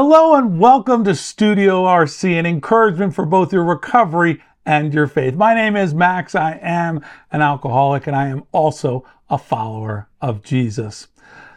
Hello and welcome to Studio RC, an encouragement for both your recovery and your faith. My name is Max. I am an alcoholic and I am also a follower of Jesus.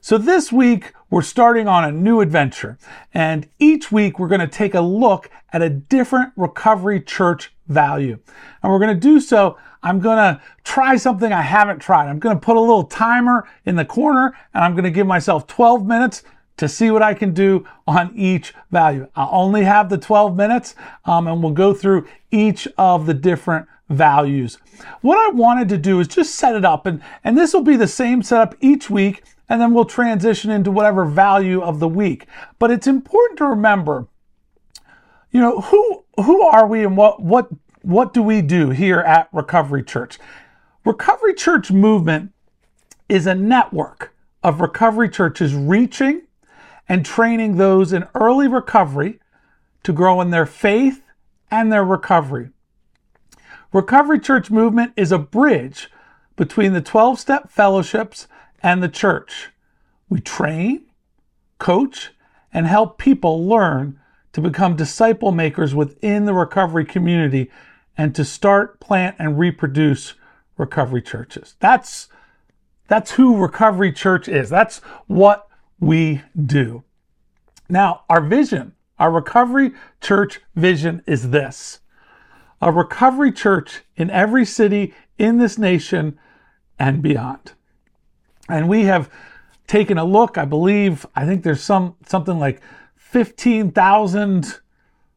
So this week we're starting on a new adventure and each week we're going to take a look at a different recovery church value. And we're going to do so. I'm going to try something I haven't tried. I'm going to put a little timer in the corner and I'm going to give myself 12 minutes to see what I can do on each value. I'll only have the 12 minutes um, and we'll go through each of the different values. What I wanted to do is just set it up and, and this will be the same setup each week and then we'll transition into whatever value of the week. But it's important to remember, you know, who who are we and what what what do we do here at Recovery Church? Recovery Church movement is a network of recovery churches reaching and training those in early recovery to grow in their faith and their recovery. Recovery Church movement is a bridge between the 12 step fellowships and the church. We train, coach, and help people learn to become disciple makers within the recovery community and to start, plant, and reproduce recovery churches. That's, that's who Recovery Church is. That's what we do. Now, our vision, our Recovery Church vision is this a recovery church in every city in this nation and beyond. And we have taken a look, I believe, I think there's some something like 15,000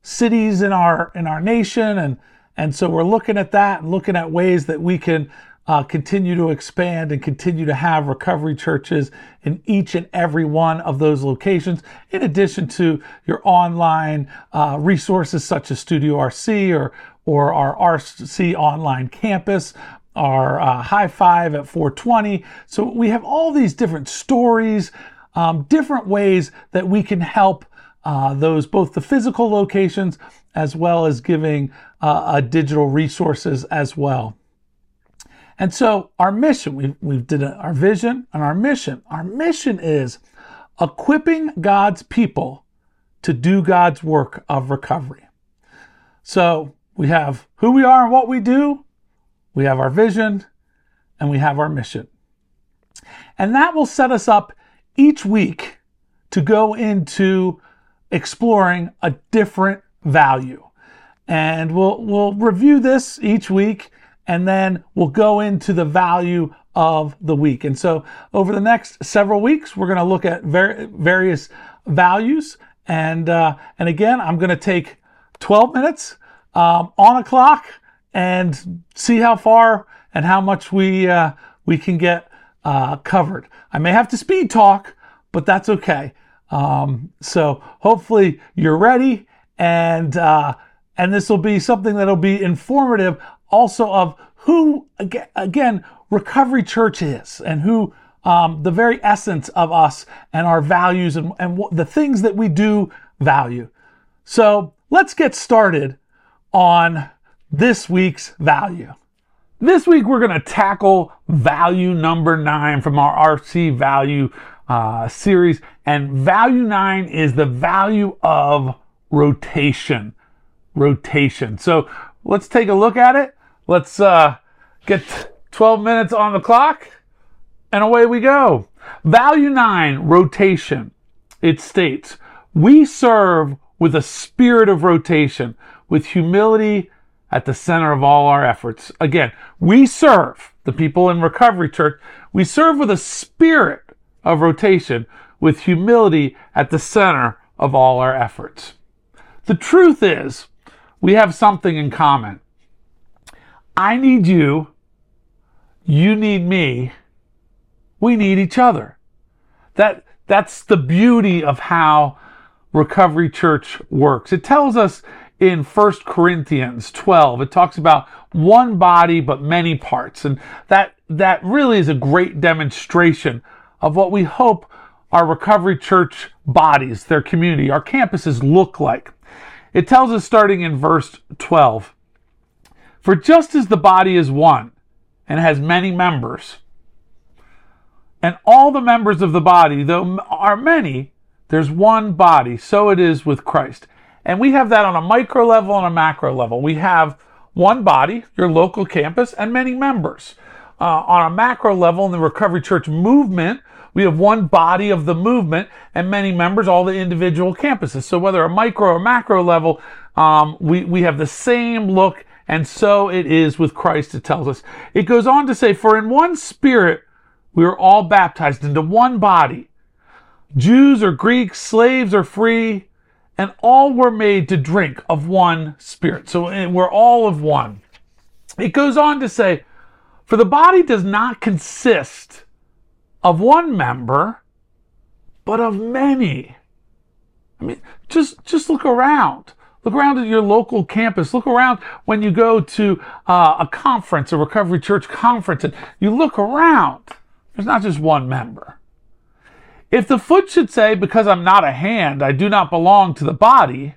cities in our in our nation and and so we're looking at that and looking at ways that we can uh, continue to expand and continue to have recovery churches in each and every one of those locations, in addition to your online uh, resources such as Studio RC or, or our RC online campus, our uh, high five at 420. So we have all these different stories, um, different ways that we can help uh, those both the physical locations as well as giving uh, digital resources as well. And so our mission, we we did our vision and our mission. Our mission is equipping God's people to do God's work of recovery. So we have who we are and what we do, we have our vision, and we have our mission. And that will set us up each week to go into exploring a different value. And we'll we'll review this each week and then we'll go into the value of the week. And so over the next several weeks, we're going to look at ver- various values. And, uh, and again, I'm going to take 12 minutes um, on a clock and see how far and how much we, uh, we can get uh, covered. I may have to speed talk, but that's okay. Um, so hopefully you're ready and, uh, and this will be something that'll be informative also of who, again, Recovery Church is and who um, the very essence of us and our values and, and the things that we do value. So let's get started on this week's value. This week, we're going to tackle value number nine from our RC value uh, series. And value nine is the value of rotation. Rotation. So let's take a look at it. Let's uh, get 12 minutes on the clock and away we go. Value 9, rotation. It states, we serve with a spirit of rotation, with humility at the center of all our efforts. Again, we serve, the people in Recovery Church, we serve with a spirit of rotation, with humility at the center of all our efforts. The truth is, we have something in common. I need you. You need me. We need each other. That, that's the beauty of how Recovery Church works. It tells us in 1 Corinthians 12, it talks about one body but many parts. And that, that really is a great demonstration of what we hope our Recovery Church bodies, their community, our campuses look like. It tells us starting in verse 12 for just as the body is one and has many members, and all the members of the body, though are many, there's one body, so it is with Christ. And we have that on a micro level and a macro level. We have one body, your local campus, and many members. Uh, on a macro level in the Recovery Church movement, we have one body of the movement and many members, all the individual campuses. So whether a micro or macro level, um, we, we have the same look, and so it is with Christ, it tells us. It goes on to say, For in one spirit we are all baptized into one body. Jews or Greeks, slaves or free, and all were made to drink of one spirit. So eh, we're all of one. It goes on to say, For the body does not consist of one member, but of many. I mean, just, just look around. Look around at your local campus. Look around when you go to uh, a conference, a Recovery Church conference, and you look around. There's not just one member. If the foot should say, because I'm not a hand, I do not belong to the body,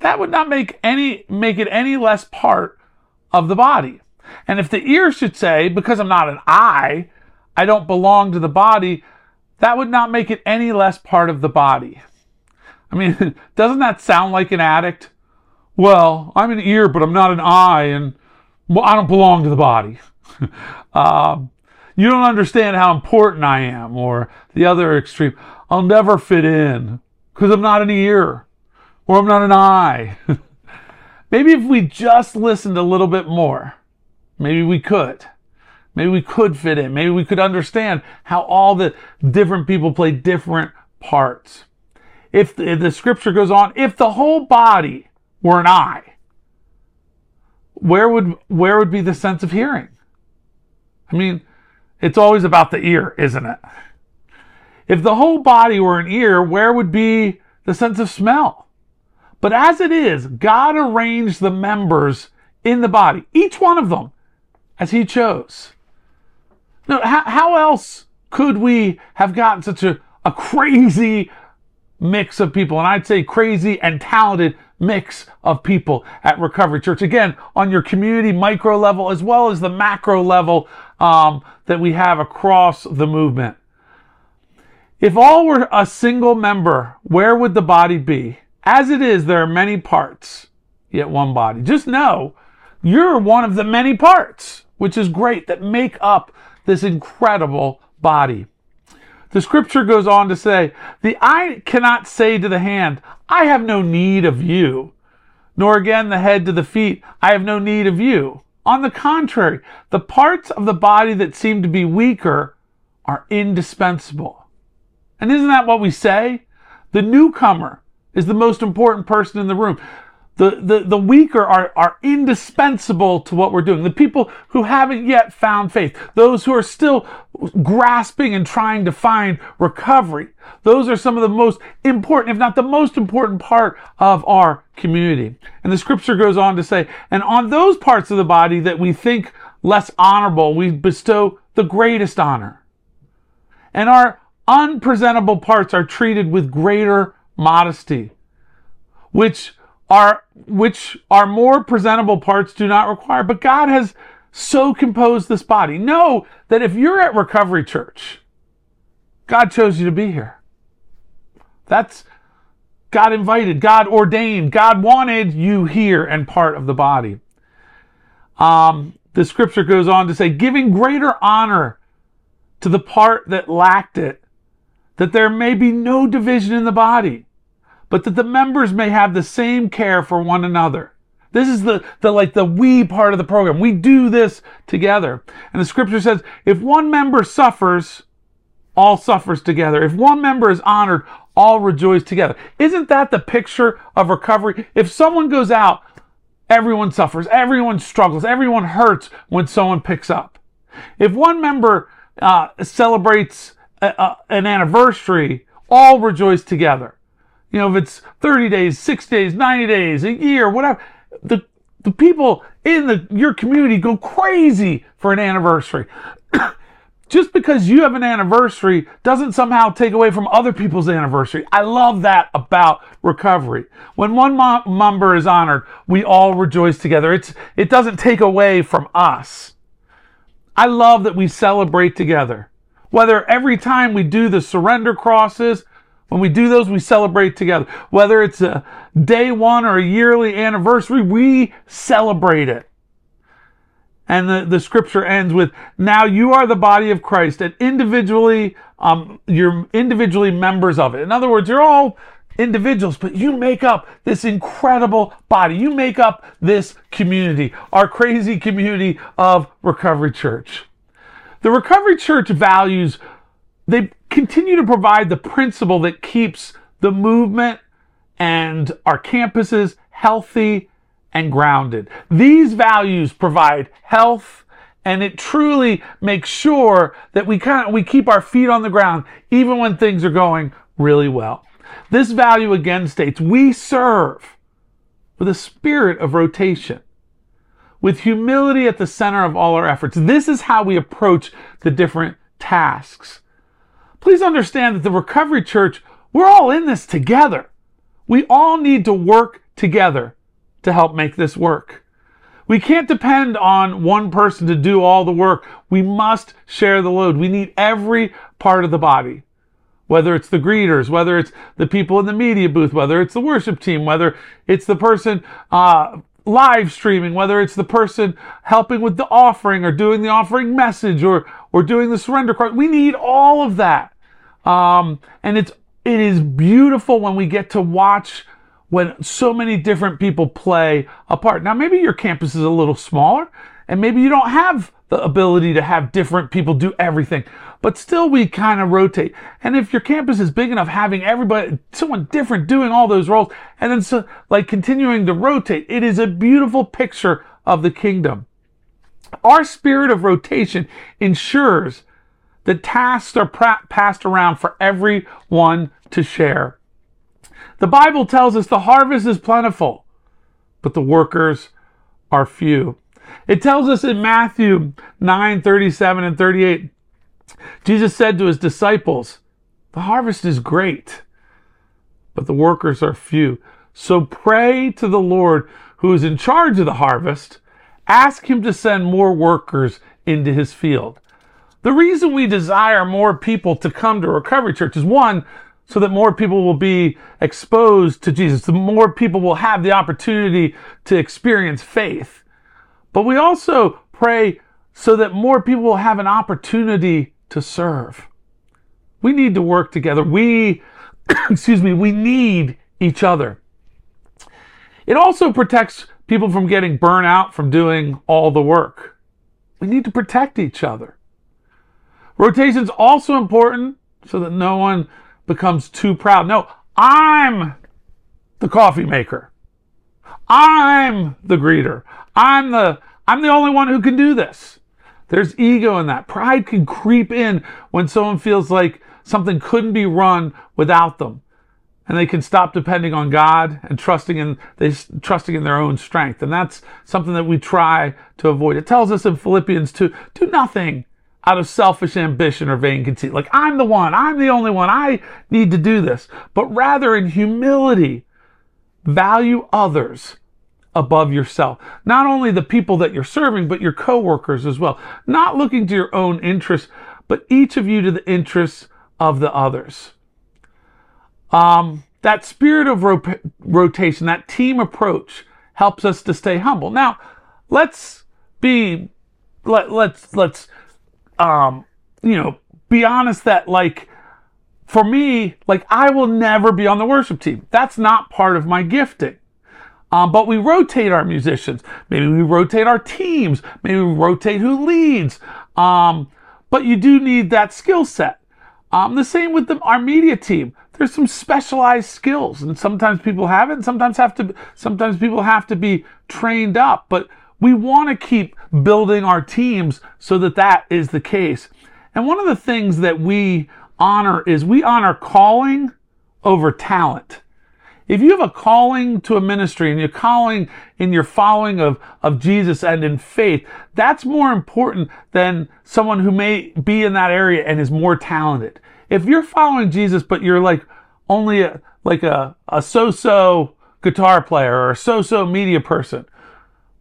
that would not make any, make it any less part of the body. And if the ear should say, because I'm not an eye, I don't belong to the body, that would not make it any less part of the body. I mean, doesn't that sound like an addict? Well, I'm an ear, but I'm not an eye, and well, I don't belong to the body. um, you don't understand how important I am. Or the other extreme, I'll never fit in because I'm not an ear or I'm not an eye. maybe if we just listened a little bit more, maybe we could. Maybe we could fit in. Maybe we could understand how all the different people play different parts. If the, if the scripture goes on, if the whole body were an eye, where would where would be the sense of hearing? I mean, it's always about the ear, isn't it? If the whole body were an ear, where would be the sense of smell? But as it is, God arranged the members in the body, each one of them, as He chose. Now, how, how else could we have gotten such a, a crazy mix of people? And I'd say crazy and talented mix of people at Recovery Church. Again, on your community micro level as well as the macro level um, that we have across the movement. If all were a single member, where would the body be? As it is, there are many parts, yet one body. Just know you're one of the many parts, which is great, that make up this incredible body. The scripture goes on to say, The eye cannot say to the hand, I have no need of you, nor again the head to the feet, I have no need of you. On the contrary, the parts of the body that seem to be weaker are indispensable. And isn't that what we say? The newcomer is the most important person in the room the, the, the weaker are, are indispensable to what we're doing. The people who haven't yet found faith, those who are still grasping and trying to find recovery, those are some of the most important, if not the most important part of our community. And the scripture goes on to say, and on those parts of the body that we think less honorable, we bestow the greatest honor. And our unpresentable parts are treated with greater modesty, which are which are more presentable parts do not require. But God has so composed this body. Know that if you're at Recovery Church, God chose you to be here. That's God invited, God ordained, God wanted you here and part of the body. Um, the scripture goes on to say, giving greater honor to the part that lacked it, that there may be no division in the body but that the members may have the same care for one another. This is the, the like the we part of the program. We do this together. And the scripture says, if one member suffers, all suffers together. If one member is honored, all rejoice together. Isn't that the picture of recovery? If someone goes out, everyone suffers, everyone struggles, everyone hurts when someone picks up. If one member uh, celebrates a, a, an anniversary, all rejoice together you know, if it's 30 days, six days, 90 days, a year, whatever, the, the people in the, your community go crazy for an anniversary. Just because you have an anniversary doesn't somehow take away from other people's anniversary. I love that about recovery. When one member is honored, we all rejoice together. It's, it doesn't take away from us. I love that we celebrate together. Whether every time we do the surrender crosses, When we do those, we celebrate together. Whether it's a day one or a yearly anniversary, we celebrate it. And the, the scripture ends with, now you are the body of Christ and individually, um, you're individually members of it. In other words, you're all individuals, but you make up this incredible body. You make up this community, our crazy community of Recovery Church. The Recovery Church values, they continue to provide the principle that keeps the movement and our campuses healthy and grounded. These values provide health and it truly makes sure that we kind of we keep our feet on the ground even when things are going really well. This value again states we serve with a spirit of rotation, with humility at the center of all our efforts. This is how we approach the different tasks. Please understand that the Recovery Church, we're all in this together. We all need to work together to help make this work. We can't depend on one person to do all the work. We must share the load. We need every part of the body. Whether it's the greeters, whether it's the people in the media booth, whether it's the worship team, whether it's the person uh, live streaming, whether it's the person helping with the offering or doing the offering message or or doing the surrender card. We need all of that, um, and it's it is beautiful when we get to watch when so many different people play a part. Now, maybe your campus is a little smaller and maybe you don't have the ability to have different people do everything, but still we kind of rotate. And if your campus is big enough, having everybody, someone different doing all those roles and then so, like continuing to rotate, it is a beautiful picture of the kingdom. Our spirit of rotation ensures that tasks are passed around for everyone to share. The Bible tells us the harvest is plentiful, but the workers are few. It tells us in Matthew 9 37 and 38, Jesus said to his disciples, The harvest is great, but the workers are few. So pray to the Lord who is in charge of the harvest. Ask him to send more workers into his field. The reason we desire more people to come to Recovery Church is one, so that more people will be exposed to Jesus, the more people will have the opportunity to experience faith. But we also pray so that more people will have an opportunity to serve. We need to work together. We, excuse me, we need each other. It also protects people from getting burnt out from doing all the work. We need to protect each other. Rotation is also important so that no one becomes too proud. No, I'm the coffee maker. I'm the greeter. I'm the I'm the only one who can do this. There's ego in that. Pride can creep in when someone feels like something couldn't be run without them. And they can stop depending on God and trusting in they trusting in their own strength. And that's something that we try to avoid. It tells us in Philippians 2, do nothing out of selfish ambition or vain conceit. Like, I'm the one, I'm the only one, I need to do this. But rather in humility, value others above yourself. Not only the people that you're serving, but your coworkers as well. Not looking to your own interests, but each of you to the interests of the others. Um, that spirit of ro- rotation, that team approach helps us to stay humble. Now, let's be, let, let's, let's um, you know, be honest that like for me, like I will never be on the worship team. That's not part of my gifting. Um, but we rotate our musicians. Maybe we rotate our teams. Maybe we rotate who leads. Um, but you do need that skill set. Um, the same with the, our media team. There's some specialized skills, and sometimes people have it, and sometimes have to. Sometimes people have to be trained up. But we want to keep building our teams so that that is the case. And one of the things that we honor is we honor calling over talent. If you have a calling to a ministry and you're calling in your following of, of Jesus and in faith, that's more important than someone who may be in that area and is more talented. If you're following Jesus, but you're like only a, like a, a so-so guitar player or a so-so media person,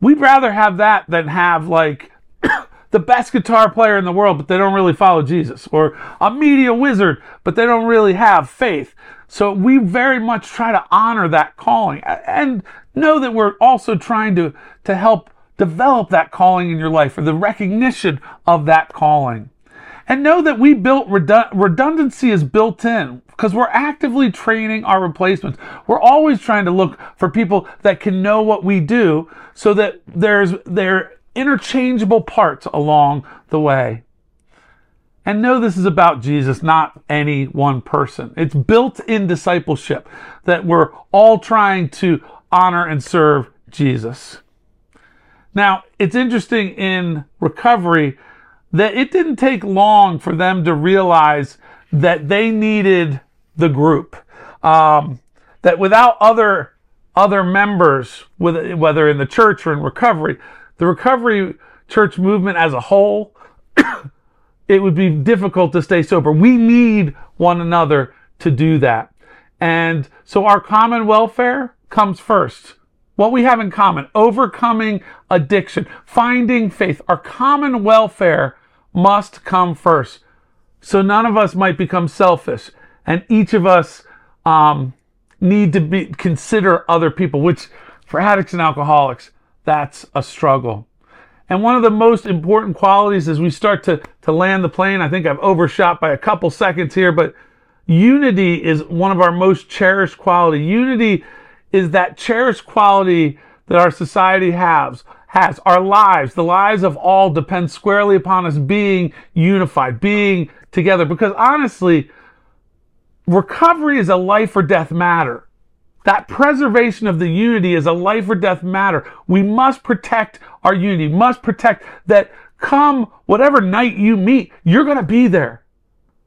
We'd rather have that than have like the best guitar player in the world, but they don't really follow Jesus, or a media wizard, but they don't really have faith. So we very much try to honor that calling and know that we're also trying to, to help develop that calling in your life or the recognition of that calling. And know that we built redundancy is built in because we're actively training our replacements. We're always trying to look for people that can know what we do so that there's they're interchangeable parts along the way. And know this is about Jesus, not any one person. It's built in discipleship that we're all trying to honor and serve Jesus. Now, it's interesting in recovery that it didn't take long for them to realize that they needed the group. Um, that without other other members, whether in the church or in recovery, the recovery church movement as a whole it would be difficult to stay sober. We need one another to do that. And so our common welfare comes first. What we have in common, overcoming addiction, finding faith, our common welfare must come first. So none of us might become selfish and each of us, um, need to be, consider other people, which for addicts and alcoholics, that's a struggle. And one of the most important qualities as we start to, to land the plane, I think I've overshot by a couple seconds here, but unity is one of our most cherished quality. Unity is that cherished quality that our society has. Has our lives, the lives of all depend squarely upon us being unified, being together. Because honestly, recovery is a life or death matter. That preservation of the unity is a life or death matter. We must protect our unity, must protect that come whatever night you meet, you're going to be there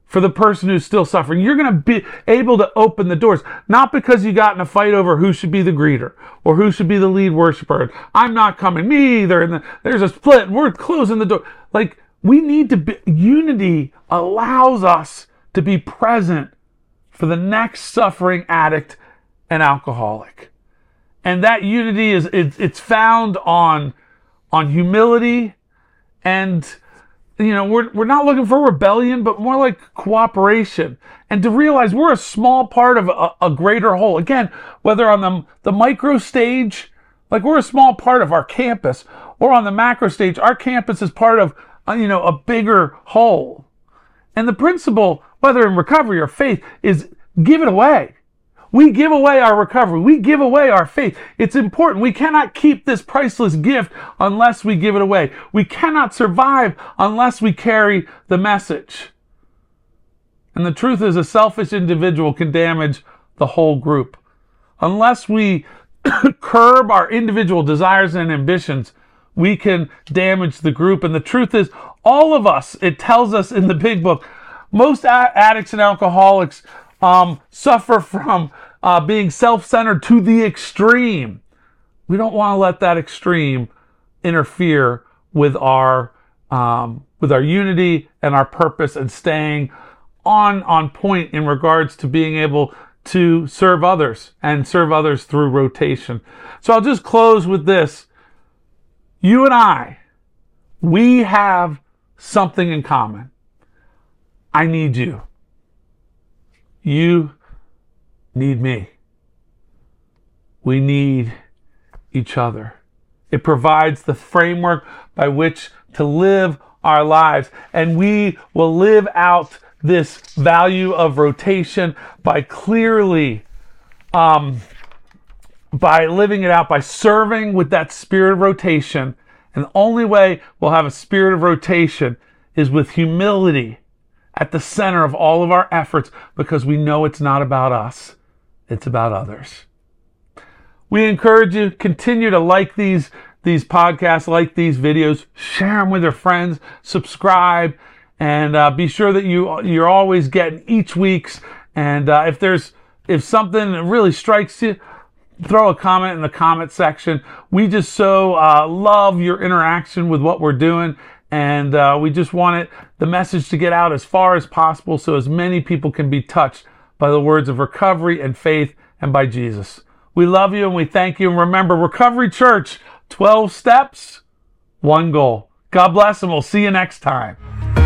for the person who's still suffering. You're going to be able to open the doors, not because you got in a fight over who should be the greeter or who should be the lead worshiper. I'm not coming, me either. And there's a split. And we're closing the door. Like we need to be, unity allows us to be present for the next suffering addict and alcoholic. And that unity is it's, it's found on on humility and you know we're we're not looking for rebellion but more like cooperation. And to realize we're a small part of a, a greater whole. Again whether on the the micro stage like we're a small part of our campus or on the macro stage our campus is part of uh, you know a bigger whole. And the principle whether in recovery or faith is give it away we give away our recovery. We give away our faith. It's important. We cannot keep this priceless gift unless we give it away. We cannot survive unless we carry the message. And the truth is, a selfish individual can damage the whole group. Unless we curb our individual desires and ambitions, we can damage the group. And the truth is, all of us, it tells us in the big book, most addicts and alcoholics um, suffer from uh, being self centered to the extreme. We don't want to let that extreme interfere with our um, with our unity and our purpose and staying on on point in regards to being able to serve others and serve others through rotation. So I'll just close with this. You and I, we have something in common. I need you. You need me. We need each other. It provides the framework by which to live our lives. And we will live out this value of rotation by clearly, um, by living it out, by serving with that spirit of rotation. And the only way we'll have a spirit of rotation is with humility at the center of all of our efforts because we know it's not about us, it's about others. We encourage you continue to like these these podcasts, like these videos, share them with your friends, subscribe, and uh, be sure that you you're always getting each week's. And uh, if there's if something really strikes you, throw a comment in the comment section. We just so uh, love your interaction with what we're doing, and uh, we just want it the message to get out as far as possible so as many people can be touched by the words of recovery and faith and by Jesus. We love you and we thank you. And remember, Recovery Church, 12 steps, one goal. God bless and we'll see you next time.